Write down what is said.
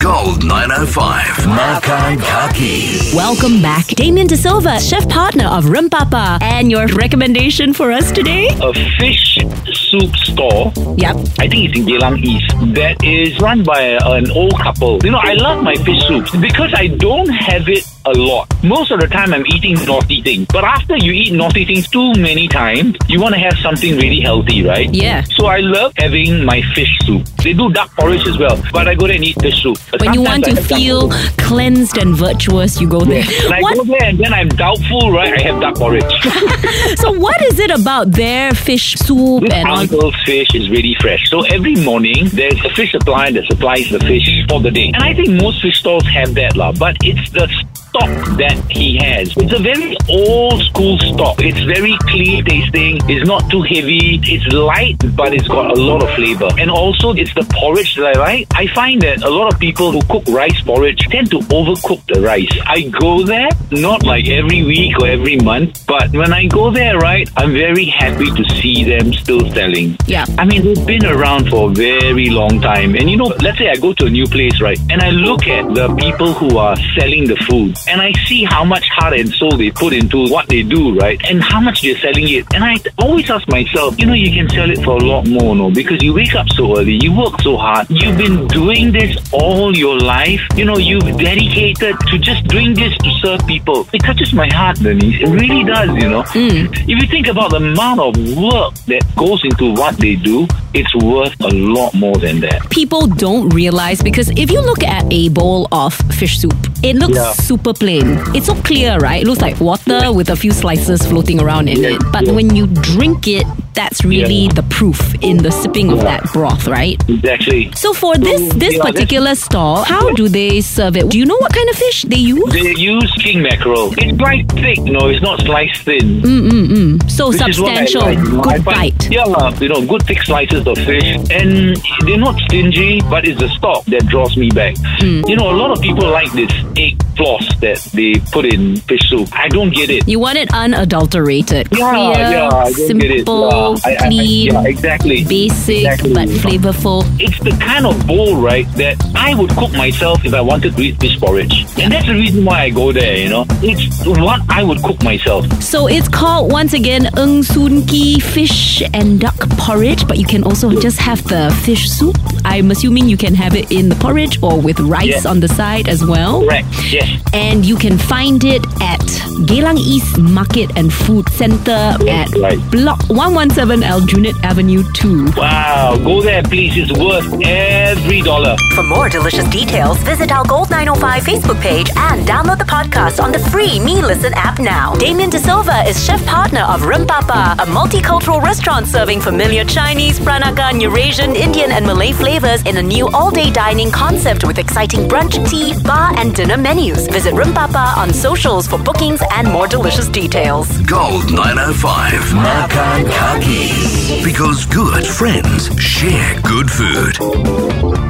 Gold 905. Makan Kaki. Welcome back. Damian D'Silva, chef partner of Rempapa. And your recommendation for us today? a fish soup store. Yep. I think it's in Geylang East. That is run by an old couple. You know, I love my fish soups because I don't have it a lot. Most of the time, I'm eating naughty things. But after you eat naughty things too many times, you want to have something really healthy, right? Yeah. So I love having my fish soup. They do duck porridge as well, but I go there and eat fish soup. But When you want to I duck feel cleansed and virtuous, you go there. And I What, go there and then I'm doubtful, right? I have duck porridge. so, what is it about their fish soup This and uncle's fish is really fresh. So every morning there's a fish supplier that supplies the fish for the day. And I think most fish stores have that lah. But it's the stock that he has. It's a very old school stock. It's very clean tasting. It's not too heavy. It's light, but it's got a lot of flavor. And also it's the porridge that I like. I find that a lot of people who cook rice porridge tend to overcook the rice. I go there, not like every week or every month, but when I go there, right, I'm very happy to see them still selling. Yeah. I mean, they've been around for a very long time. And you know, let's say I go to a new place, right? And I look at the people who are selling the food and I see how much heart and soul they put into what they do, right? And how much they're selling it. And I always ask myself, you know, you can sell it for a lot more, no? Because you wake up so early, you work so hard, you've been doing this all your life. You know, you've dedicated to just doing this to serve people. It touches my heart, Denise. It really does, you know. Hmm. If you think about the amount of work that goes into what they do, it's worth a lot more than that. people don't realize because if you look at a bowl of fish soup, it looks Yeah. super plain. It's so clear, right? It looks like water with a few slices floating around in it. But when you drink it, that's really the proof in the sipping of that broth, right? Exactly. So for this So, this particular stall, how do they serve it? Do you know what kind of fish they use? They use king mackerel. It's quite thick, you know, it's not sliced thin. Mm, mm, mm. So Which is what I substantial, like, you know. I good find- bite. Yeah, you know, good thick slices of fish. And they're not stingy, but it's the stock that draws me back. Hmm. You know, a lot of people like this egg floss that they put in fish soup. I don't get it. You want it unadulterated, Yeah, clear, yeah, I don't get it. simple, Yeah, I- I- I- clean, yeah, exactly. basic Exactly. but flavorful. It's the kind of bowl, right, that I would cook myself if I wanted to eat fish porridge. And that's the reason why I go there, you know. It's what I would cook myself. So it's called once again Ng Soon Ki fish and duck porridge, but you can also just have the fish soup. I'm assuming you can have it in the porridge or with rice Yeah. on the side as well. Correct. Yes. And you can find it at Geylang East Market and Food Center at right. Block 117 Aljunied Avenue 2. Wow. Go there, please. It's worth every dollar. For more delicious details, visit our Gold 905 Facebook page and download the podcast on the free Me Listen app now. Damian D'Silva is chef partner of Rempapa, a multicultural restaurant serving familiar Chinese, Peranakan, Eurasian, Indian, and Malay flavors in a new all-day dining concept with exciting brunch, tea, bar, and dinner menus. Visit Rempapa on socials for bookings and more delicious details. Gold 905. Makan Kaki. Because good friends share good food.